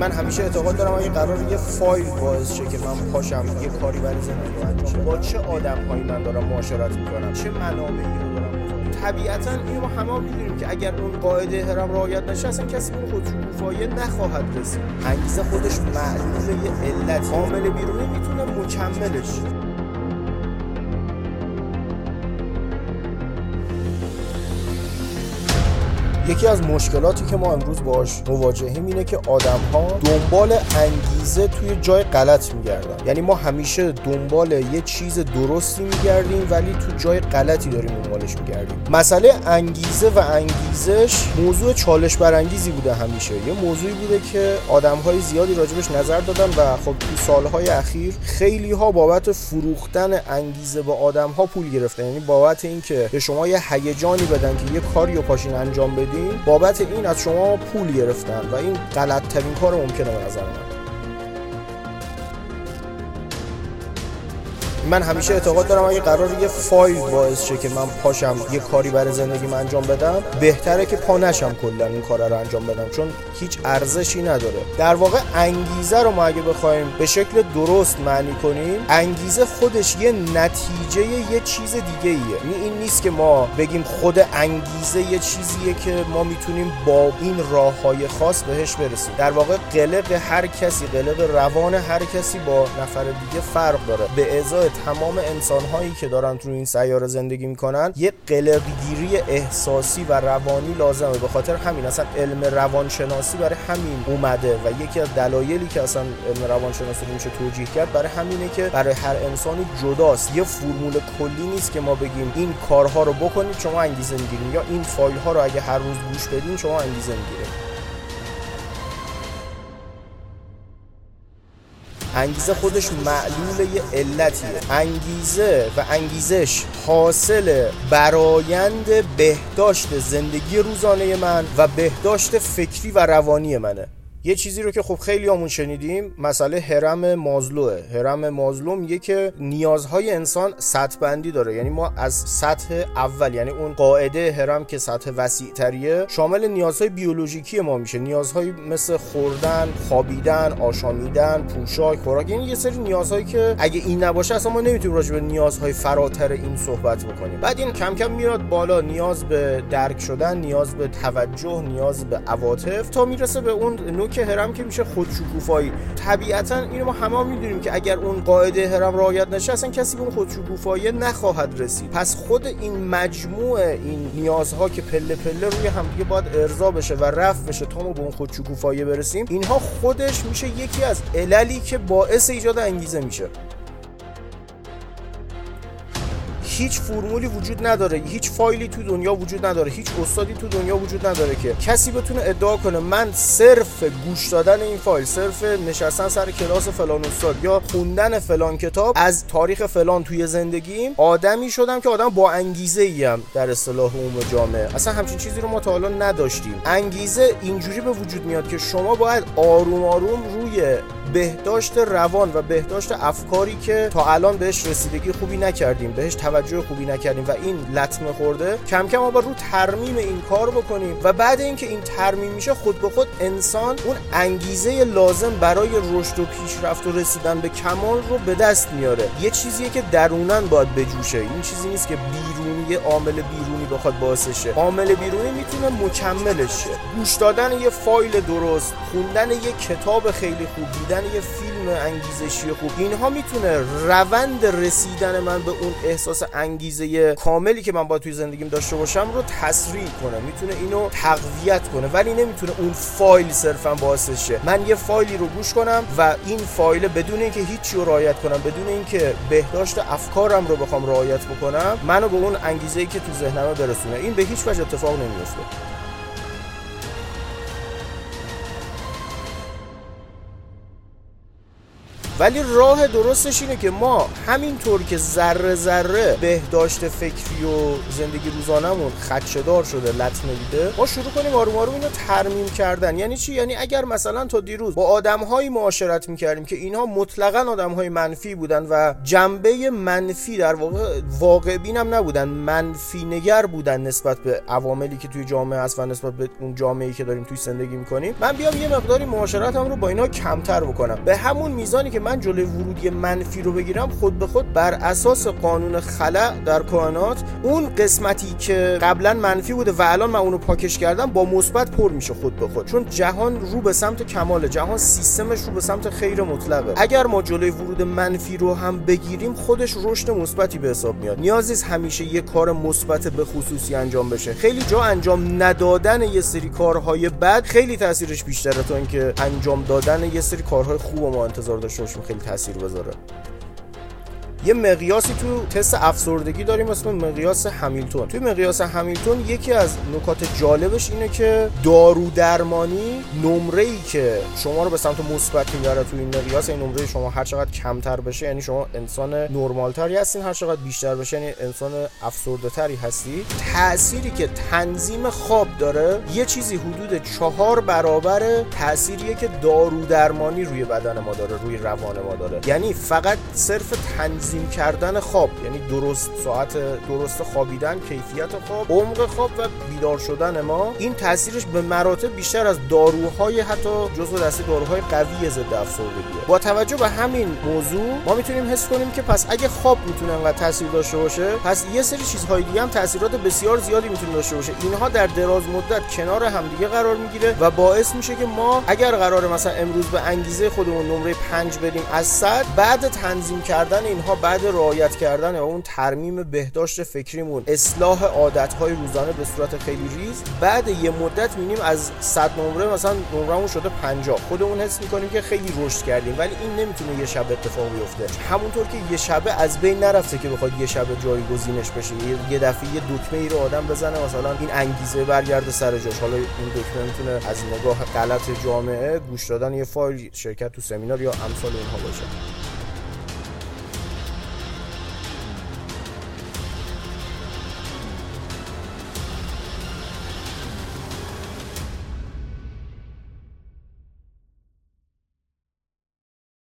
من همیشه اعتقاد دارم اگه قرار یه فایل باعث شه که من پاشم یه کاری برای زندگی انجام با چه آدم هایی من دارم معاشرت می‌کنم؟ چه منابعی رو دارم طبیعتا اینو همه می‌دونیم که اگر اون قاعده هرم رعایت نشه اصلا کسی اون خودشکوفایی نخواهد رسید. انگیزه خودش معلول یه علت. عامل بیرونی می‌تونه مکملش. یکی از مشکلاتی که ما امروز باش مواجهیم اینه که آدم ها دنبال انگیزه توی جای غلط میگردن. یعنی ما همیشه دنبال یه چیز درستی میگردیم ولی تو جای غلطی داریم دنبالش میگردیم. مسئله انگیزه و انگیزش موضوع چالش برانگیزی بوده همیشه. یه موضوعی بوده که آدم های زیادی راجبش نظر دادن و خب تو سالهای اخیر خیلی ها بابت فروختن انگیزه به آدم ها پول گرفتن. یعنی بابت اینکه به شما یه هیجانی بدن که یه کاری و پاشین انجام بابت این از شما پول گرفتن و این غلط ترین کار ممکنه به نظر من. من همیشه اعتقاد دارم اگه قرار یه فایل باعث شه که من پاشم یه کاری برای زندگیم انجام بدم بهتره که پا نشم کلا این کار رو انجام بدم چون هیچ ارزشی نداره. در واقع انگیزه رو ما اگه بخوایم به شکل درست معنی کنیم انگیزه خودش یه نتیجه یه چیز دیگه ایه این نیست که ما بگیم خود انگیزه یه چیزیه که ما می‌تونیم با این راه های خاص بهش برسیم. در واقع قلق هر کسی قلق روان هر کسی با نفر دیگه فرق داره. به ازای تمام انسان هایی که دارن تو این سیاره زندگی می‌کنن یه قلقگیری احساسی و روانی لازمه. به خاطر همین اصلا علم روانشناسی برای همین اومده و یکی از دلایلی که اصلا علم روانشناسی رو میشه توجیه کرد برای همینه که برای هر انسانی جداست. یه فرمول کلی نیست که ما بگیم این کارها رو بکنید شما انگیزه می‌گیرین یا این فایل ها رو اگه هر روز گوش بدین شما انگیزه می‌گیرید. انگیزه خودش معلول یه علتیه. انگیزه و انگیزش حاصل برایند بهداشت زندگی روزانه من و بهداشت فکری و روانی منه. یه چیزی رو که خب خیلی همون شنیدیم مسئله هرم مازلوه هرم مازلو میگه که نیازهای انسان سطح بندی داره. یعنی ما از سطح اول یعنی اون قاعده هرم که سطح وسیع تریه شامل نیازهای بیولوژیکی ما میشه. نیازهایی مثل خوردن خوابیدن آشامیدن پوشاک خوراک. یعنی یه سری نیازهایی که اگه این نباشه اصلا ما نمی‌تونیم راجع به نیازهای فراتر این صحبت بکنیم. بعد این کم کم میاد بالا. نیاز به درک شدن نیاز به توجه نیاز به عواطف تا می‌رسه به اون نوک هرم که میشه خودشکوفایی. طبیعتا اینو ما همه می‌دونیم که اگر اون قاعده هرم رعایت نشه اصلا کسی به اون خودشکوفایی نخواهد رسید. پس خود این مجموع این نیازها که پله پله روی هم دیگه باید ارضا بشه و رفع بشه تا ما به اون خودشکوفایی برسیم اینها خودش میشه یکی از عللی که باعث ایجاد انگیزه میشه. هیچ فرمولی وجود نداره. هیچ فایلی تو دنیا وجود نداره. هیچ استادی تو دنیا وجود نداره که کسی بتونه ادعا کنه من صرف گوش دادن این فایل صرف نشستن سر کلاس فلان استاد یا خوندن فلان کتاب از تاریخ فلان توی زندگیم آدمی شدم که آدم با انگیزه ایم در اصطلاح عموم جامعه. اصلا همچین چیزی رو ما تا حالا نداشتیم. انگیزه اینجوری به وجود میاد که شما باید آروم آروم روی بهداشت روان و بهداشت افکاری که تا الان بهش رسیدگی خوبی نکردیم بهش توجه خوبی نکردیم و این لطمه خورده کم کم ما رو ترمیم این کار بکنیم و بعد اینکه این ترمیم میشه خود به خود انسان اون انگیزه لازم برای رشد و پیشرفت و رسیدن به کمال رو به دست میاره. یه چیزیه که درونن باید بجوشه. این چیزی نیست که بیرونی عامل بیرونی بخواد باعث شه عامل بیرونی می‌تونه مکملش شه گوش دادن یه فایل درست خوندن یه کتاب خیلی خوب دیدن یه فیلم انگیزشی خوب اینها می‌تونه روند رسیدن من به اون احساس انگیزه کاملی که من با توی زندگیم داشته باشم رو تسریع کنه. می‌تونه اینو تقویت کنه ولی نمی‌تونه اون فایل صرفا باعث من یه فایلی رو گوش کنم و این فایل بدون اینکه هیچی رو رعایت کنم بدون اینکه بهداشت افکارم رو بخوام رعایت بکنم منو به اون انگیزه که تو ذهنم برسونه این به هیچ وجه اتفاق نمیفته ولی راه درستش اینه که ما همینطور که ذره ذره بهداشت فکری و زندگی روزانمون خدشدار شده لط نمیده ما شروع کنیم آروم آروم اینو ترمیم کردن. یعنی چی؟ یعنی اگر مثلا تا دیروز با آدمهایی معاشرت می‌کردیم که اینها مطلقا آدمهای منفی بودن و جنبه منفی در واقع واقع بینم نبودن منفی نگر بودن نسبت به عواملی که توی جامعه هست و نسبت به اون جامعه‌ای که داریم توی زندگی می‌کنیم من بیام یه مقداری معاشرتم رو با اینا کمتر بکنم. به همون میزانی که من جلوی ورودی منفی رو بگیرم خود به خود بر اساس قانون خلع در کائنات اون قسمتی که قبلا منفی بوده و الان من اونو پاکش کردم با مثبت پر میشه خود به خود. چون جهان رو به سمت کمال جهان سیستمش رو به سمت خیر مطلقه. اگر ما جلوی ورود منفی رو هم بگیریم خودش رشد مثبتی به حساب میاد. نیازی همیشه یه کار مثبت به خصوصی انجام بشه. خیلی جا انجام ندادن یه سری کارهای بد خیلی تاثیرش بیشتره تا اینکه انجام دادن یه سری کارهای خوب ما انتظار داشته خیلی تاثیر بذاره یه مقیاسی تو تست افسردگی داریم اسم مقیاس همیلتون. توی مقیاس همیلتون یکی از نکات جالبش اینه که دارو درمانی نمره ای که شما رو به سمت مثبت می‌بره توی این مقیاس این نمره شما هر چقدر کمتر بشه یعنی شما انسان نرمالتری هستین هر چقدر بیشتر بشه یعنی انسان افسرده تری هستی. تأثیری که تنظیم خواب داره یه چیزی حدود چهار برابر تأثیریه که دارو درمانی روی بدن ما داره روی روان ما داره. یعنی فقط صرف تنظیم تنظیم کردن خواب یعنی درست ساعت درست خوابیدن کیفیت خواب عمق خواب و بیدار شدن ما این تاثیرش به مراتب بیشتر از داروهای حتی جزو دسته داروهای قوی ضد افسردگیه. با توجه به همین موضوع ما می‌تونیم حس کنیم که پس اگه خواب می‌تونه انقدر تاثیر داشته باشه پس یه سری چیزهای دیگه هم تاثیرات بسیار زیادی می‌تونه داشته باشه. اینها در دراز مدت کنار همدیگه قرار می‌گیره و باعث میشه که ما اگر قرار مثلا امروز به انگیزه خودمون نمره 5 بدیم از 100 بعد تنظیم کردن اینها بعد رعایت کردن اون ترمیم بهداشت فکریمون. اصلاح عادتهای روزانه به صورت خیلی ریز. بعد یه مدت می‌بینیم از 100 نمره مثلا نمرمون شده 50 خودمون حس می‌کنیم که خیلی رشد کردیم ولی این نمی‌تونه یه شب اتفاق بیفته. همونطور که یه شبه از بین نرفته که بخواد یه شب جایگزینش بشه. یه دفعه یه دکمه ای رو آدم بزنه مثلا این انگیزه برگرده سر جاش. حالا این دکمه می‌تونه از نگاه غلط جامعه گوش دادن یه فایل شرکت تو سمینار یا امثال اینها باشه.